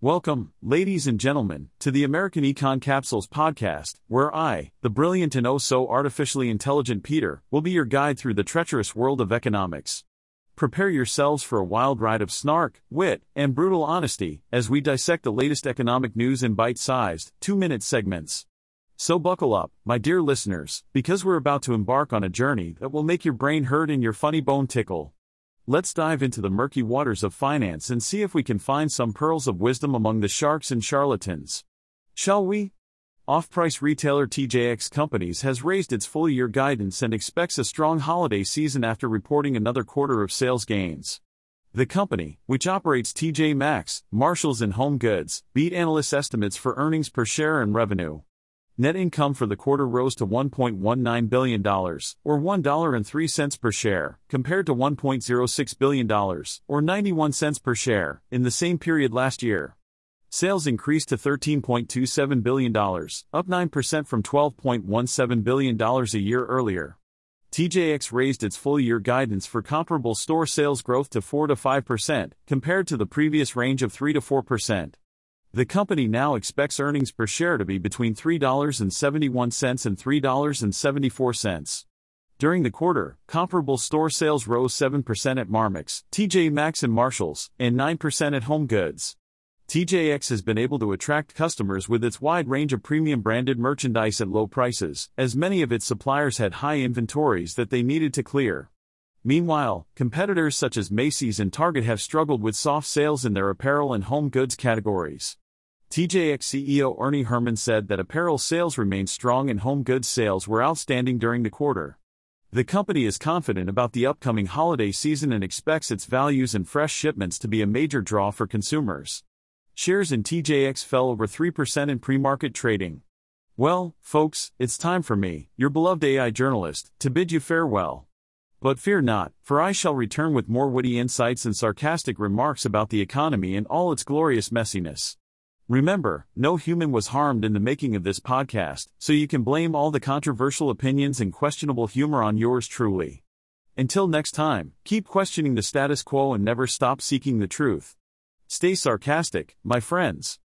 Welcome, ladies and gentlemen, to the American Econ Capsules podcast, where I, the brilliant and oh so artificially intelligent Peter, will be your guide through the treacherous world of economics. Prepare yourselves for a wild ride of snark, wit, and brutal honesty as we dissect the latest economic news in bite sized, two minute segments. So buckle up, my dear listeners, because we're about to embark on a journey that will make your brain hurt and your funny bone tickle. Let's dive into the murky waters of finance and see if we can find some pearls of wisdom among the sharks and charlatans. Shall we? Off price retailer TJX Companies has raised its full year guidance and expects a strong holiday season after reporting another quarter of sales gains. The company, which operates TJ Maxx, Marshalls, and Home Goods, beat analysts' estimates for earnings per share and revenue. Net income for the quarter rose to $1.19 billion, or $1.03 per share, compared to $1.06 billion, or 91 cents per share, in the same period last year. Sales increased to $13.27 billion, up 9% from $12.17 billion a year earlier. TJX raised its full year guidance for comparable store sales growth to 4 to 5%, compared to the previous range of 3 to 4%. The company now expects earnings per share to be between $3.71 and $3.74. During the quarter, comparable store sales rose 7% at Marmaxx, TJ Maxx and Marshalls, and 9% at Home Goods. TJX has been able to attract customers with its wide range of premium branded merchandise at low prices, as many of its suppliers had high inventories that they needed to clear. Meanwhile, competitors such as Macy's and Target have struggled with soft sales in their apparel and home goods categories. TJX CEO Ernie Herrman said that apparel sales remained strong and home goods sales were outstanding during the quarter. The company is confident about the upcoming holiday season and expects its values and fresh shipments to be a major draw for consumers. Shares in TJX fell over 3% in pre market trading. Well, folks, it's time for me, your beloved AI journalist, to bid you farewell. But fear not, for I shall return with more witty insights and sarcastic remarks about the economy and all its glorious messiness. Remember, no human was harmed in the making of this podcast, so you can blame all the controversial opinions and questionable humor on yours truly. Until next time, keep questioning the status quo and never stop seeking the truth. Stay sarcastic, my friends.